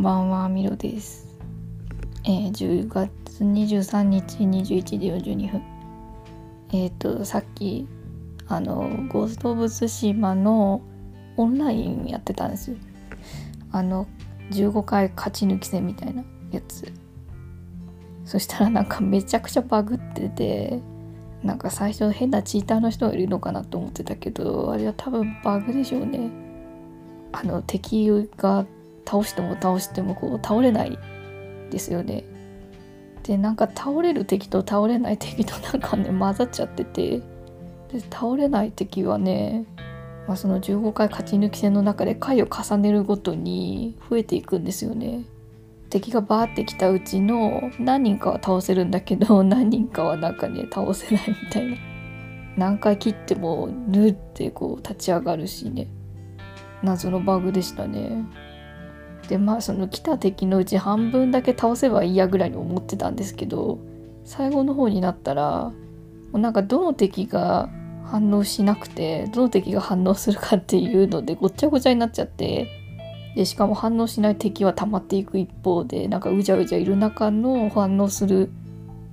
んばんは、ミロです。えー、10月23日21時42分。えっ、と、さっき、あの、ゴースト・オブ・ツシマのオンラインやってたんですよ。あの、15回勝ち抜き戦みたいなやつ。そしたらなんかめちゃくちゃバグってて、なんか最初変なチーターの人がいるのかなと思ってたけど、あれは多分バグでしょうね。あの、敵が倒しても倒してもこう倒れないですよね。でなんか倒れる敵と倒れない敵となんかね混ざっちゃっててで倒れない敵はね、まあ、その15回勝ち抜き戦の中で回を重ねるごとに増えていくんですよね。敵がバーってきたうちの何人かは倒せるんだけど 何人かはなんかね倒せないみたいな。何回切ってもぬってこう立ち上がるしね謎のバグでしたね。でまあその来た敵のうち半分だけ倒せばいいやぐらいに思ってたんですけど最後の方になったらもうなんかどの敵が反応しなくてどの敵が反応するかっていうのでごっちゃごちゃになっちゃってでしかも反応しない敵は溜まっていく一方でなんかうじゃうじゃいる中の反応する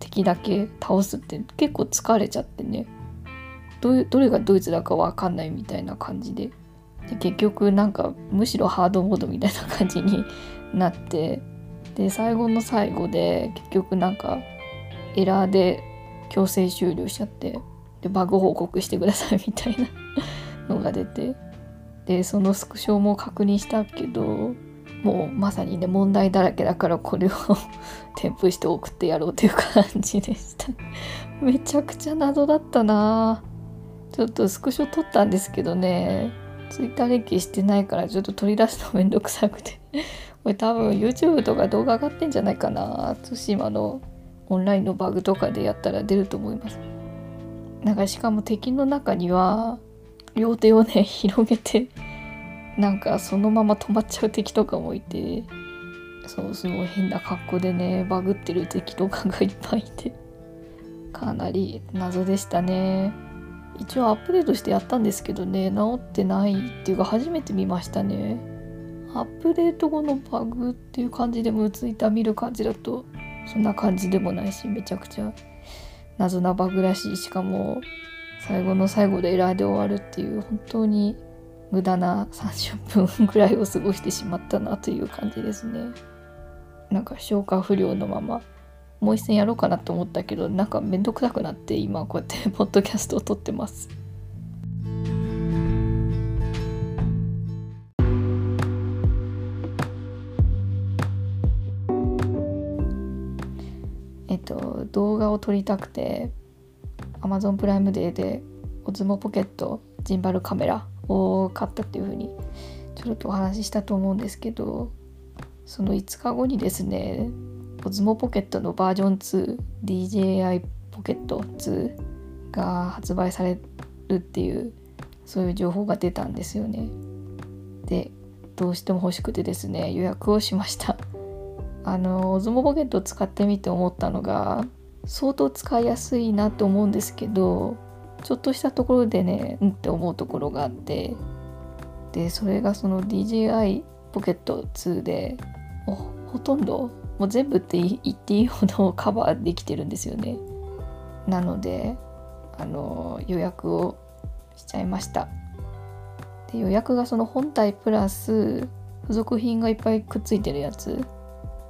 敵だけ倒すって結構疲れちゃってねどどれがドイツだか分かんないみたいな感じで。で結局なんかむしろハードモードみたいな感じに なってで最後の最後で結局なんかエラーで強制終了しちゃってでバグ報告してくださいみたいな のが出てでそのスクショも確認したけどもうまさにね問題だらけだからこれを 添付して送ってやろうという感じでした。めちゃくちゃ謎だったな。ちょっとスクショ撮ったんですけどね。ツイッター連携してないからちょっと取り出すのめんどくさくて。これ多分 YouTube とか動画上がってんじゃないかな。対馬のオンラインのバグとかでやったら出ると思います。なんかしかも敵の中には両手をね広げて なんかそのまま止まっちゃう敵とかもいて。そうすごい変な格好でねバグってる敵とかがいっぱいいて。かなり謎でしたね。一応アップデートしてやったんですけどね治ってないっていうか初めて見ましたね。アップデート後のバグっていう感じでもツイッター見る感じだとそんな感じでもないしめちゃくちゃ謎なバグらしい。しかも最後の最後でエラーで終わるっていう本当に無駄な30分ぐらいを過ごしてしまったなという感じですね。なんか消化不良のままもう一戦やろうかなと思ったけどなんかめんどくさくなって今こうやってポッドキャストを撮ってます。えっと動画を撮りたくて Amazon プライムデーでオズモポケットジンバルカメラを買ったっていうふうにちょっとお話ししたと思うんですけどその5日後にですねオズモポケットのバージョン 2DJI ポケット2が発売されるっていうそういう情報が出たんですよね。でどうしても欲しくてですね 予約をしました。あのオズモポケットを使ってみて思ったのが相当使いやすいなと思うんですけどちょっとしたところでねうんって思うところがあってでそれがその DJI ポケット2でほとんどもう全部って言っていいほど カバーできてるんですよね。なのであの予約をしちゃいました。で予約がその本体プラス付属品がいっぱいくっついてるやつ。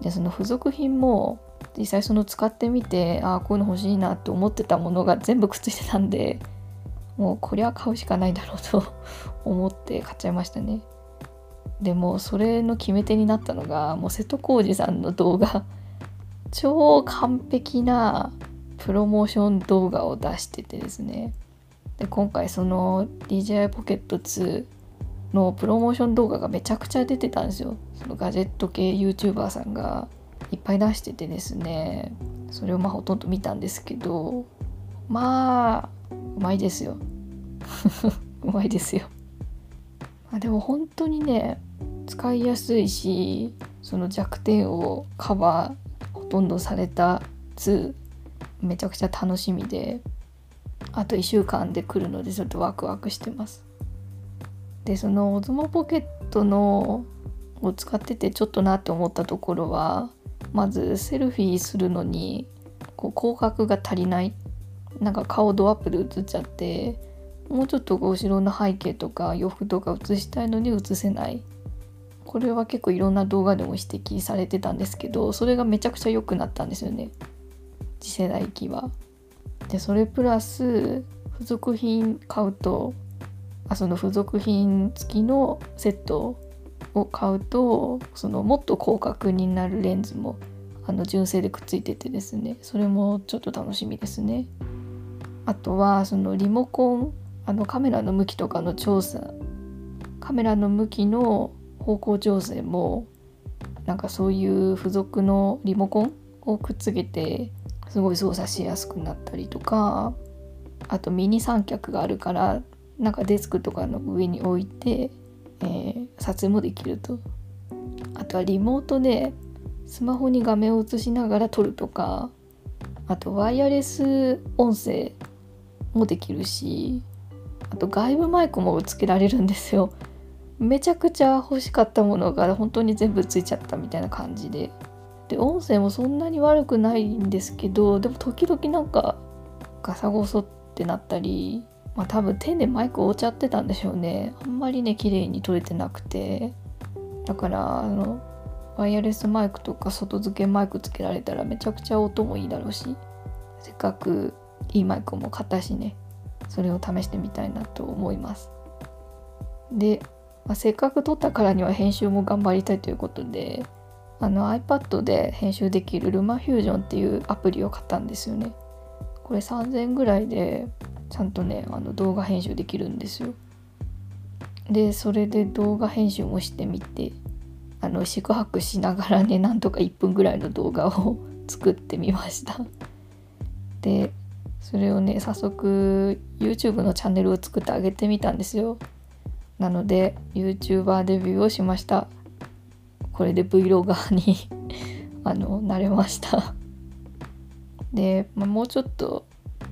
でその付属品も実際その使ってみてああこういうの欲しいなって思ってたものが全部くっついてたんでもうこりゃ買うしかないだろうと 思って買っちゃいましたね。でもそれの決め手になったのがもう瀬戸康史さんの動画。超完璧なプロモーション動画を出しててですね。で今回その DJI ポケット2のプロモーション動画がめちゃくちゃ出てたんですよ。そのガジェット系 YouTuber さんがいっぱい出しててですね。それをまあほとんど見たんですけどまあうまいですよ。うまいですよ。あでも本当にね使いやすいしその弱点をカバーほとんどされた2めちゃくちゃ楽しみであと1週間で来るのでちょっとワクワクしてます。でそのオズモポケットのを使っててちょっとなって思ったところはまずセルフィーするのにこう広角が足りない。なんか顔ドアップで映っちゃってもうちょっと後ろの背景とか洋服とか映したいのに映せない。これは結構いろんな動画でも指摘されてたんですけどそれがめちゃくちゃ良くなったんですよね次世代機は。でそれプラス付属品買うとあその付属品付きのセットを買うとそのもっと広角になるレンズもあの純正でくっついててですねそれもちょっと楽しみですね。あとはそのリモコンあのカメラの向きとかの調査カメラの向きの方向調整もなんかそういう付属のリモコンをくっつけてすごい操作しやすくなったりとかあとミニ三脚があるからなんかデスクとかの上に置いて、えー、撮影もできると。あとはリモートでスマホに画面を映しながら撮るとかあとワイヤレス音声もできるしあと外部マイクもつけられるんですよ。めちゃくちゃ欲しかったものが本当に全部ついちゃったみたいな感じで。で音声もそんなに悪くないんですけどでも時々なんかガサゴソってなったりまあ多分手でマイク覆っちゃってたんでしょうね。あんまりね綺麗に撮れてなくて。だからあのワイヤレスマイクとか外付けマイクつけられたらめちゃくちゃ音もいいだろうしせっかくいいマイクも買ったしね。それを試してみたいなと思います。で、まあ、せっかく撮ったからには編集も頑張りたいということであの iPad で編集できるルマフュージョンっていうアプリを買ったんですよね。これ3000ぐらいでちゃんとねあの動画編集できるんですよ。でそれで動画編集もしてみてあの宿泊しながらね なんとか1分ぐらいの動画を 作ってみました。でそれをね早速 YouTube のチャンネルを作ってあげてみたんですよ。なので YouTuber デビューをしました。これで Vlogger に あの慣れました。で、まあ、もうちょっと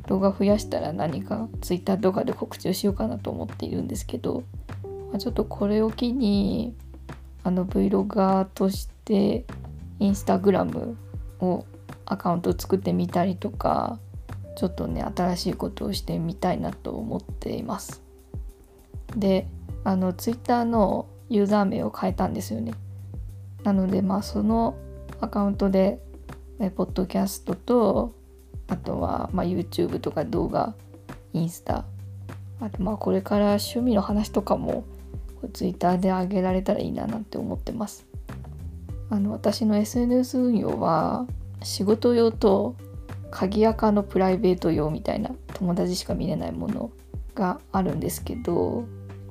動画増やしたら何か Twitter とかで告知をしようかなと思っているんですけど、まあ、ちょっとこれを機にあの Vlogger としてインスタグラムをアカウント作ってみたりとかちょっとね新しいことをしてみたいなと思っています。であの Twitter のユーザー名を変えたんですよね。なのでまあそのアカウントでえポッドキャストとあとは、ま、YouTube とか動画インスタあとまあこれから趣味の話とかも Twitter で上げられたらいいななんて思ってます。あの私の SNS 運用は仕事用と鍵垢のプライベート用みたいな友達しか見れないものがあるんですけど、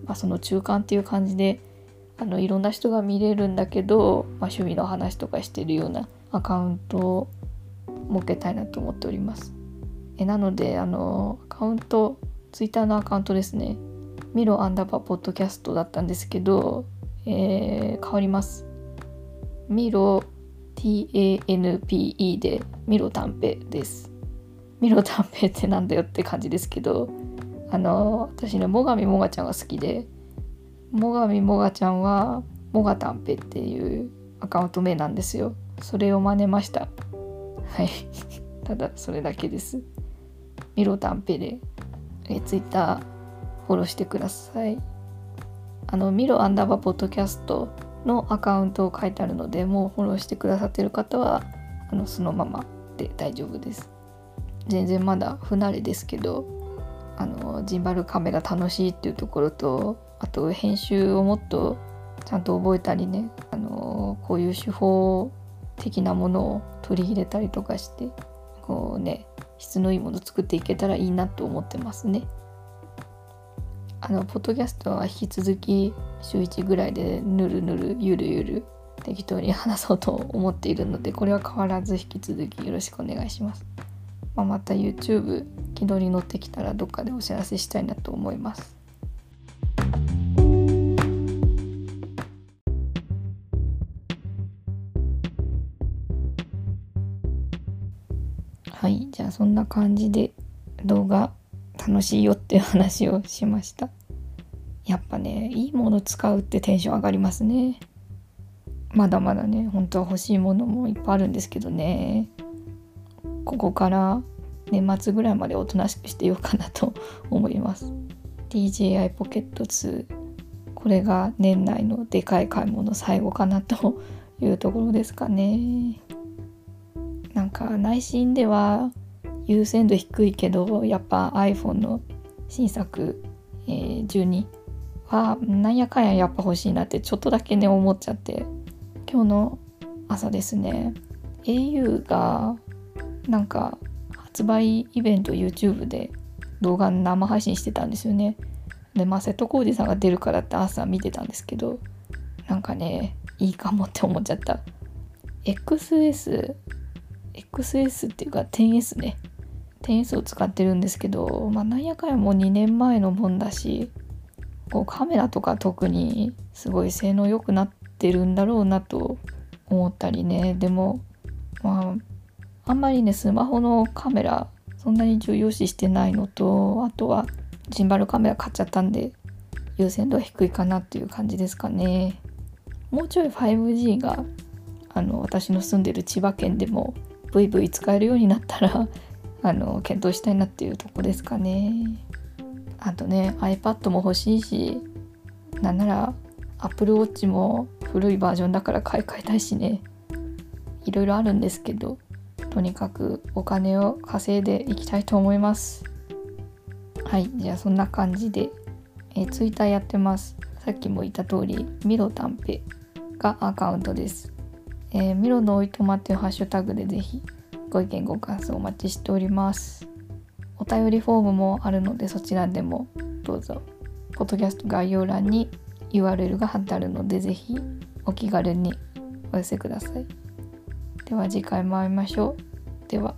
まあ、その中間っていう感じであのいろんな人が見れるんだけど、まあ、趣味の話とかしてるようなアカウントを設けたいなと思っております。えなのであのアカウントツイッターのアカウントですねミロアンダーバーポッドキャストだったんですけど、えー、変わります。ミロ TANPE でミロタンペです。ミロタンペってなんだよって感じですけどあの私ね最上もがちゃんが好きで最上もがちゃんはもがたんぺっていうアカウント名なんですよ。それを真似ました。はい。ただそれだけです。ミロタンペで、えツイッターフォローしてください。あの、ミロアンダーバーポッドキャストのアカウントを書いてあるので、もうフォローしてくださってる方は、あのそのままで大丈夫です。全然まだ不慣れですけど、あのジンバルカメラ楽しいっていうところとあと編集をもっとちゃんと覚えたりね、あのこういう手法的なものを取り入れたりとかしてこうね質のいいもの作っていけたらいいなと思ってますね。あのポッドキャストは引き続き週1ぐらいでぬるぬるゆるゆる適当に話そうと思っているのでこれは変わらず引き続きよろしくお願いします。まあ、また YouTube 気取り乗ってきたらどっかでお知らせしたいなと思います。はいじゃあそんな感じで動画楽しいよっていう話をしました。やっぱねいいもの使うってテンション上がりますね。まだまだね本当は欲しいものもいっぱいあるんですけどね。ここから年末ぐらいまでおとなしくしてようかなと 思います。DJI ポケット2これが年内のでかい買い物最後かなと いうところですかね。なんか内心では優先度低いけどやっぱ iPhone の新作、えー、12はなんやかんややっぱ欲しいなってちょっとだけね思っちゃって。今日の朝ですね。au がなんか発売イベント YouTube で動画生配信してたんですよね。でまあ瀬戸康史さんが出るからって朝見てたんですけどなんかねいいかもって思っちゃった。XS XS っていうか 10S ね。10S を使ってるんですけどまあなんやかんやもう2年前のもんだしこうカメラとか特にすごい性能良くなってるんだろうなと思ったりね。でもまああんまりねスマホのカメラそんなに重要視してないのとあとはジンバルカメラ買っちゃったんで優先度は低いかなっていう感じですかね。もうちょい 5G があの私の住んでる千葉県でもブイブイ使えるようになったら あの検討したいなっていうとこですかね。あとね iPad も欲しいしなんなら Apple Watch も古いバージョンだから買い替えたいしね。いろいろあるんですけどとにかくお金を稼いでいきたいと思います。はいじゃあそんな感じで、えー、Twitter やってます。さっきも言った通りミロタンペがアカウントです、えー、ミロのおいとまっていうハッシュタグでぜひご意見ご感想お待ちしております。お便りフォームもあるのでそちらでもどうぞポッドキャスト概要欄に URL が貼ってあるのでぜひお気軽にお寄せください。では次回も会いましょう。では。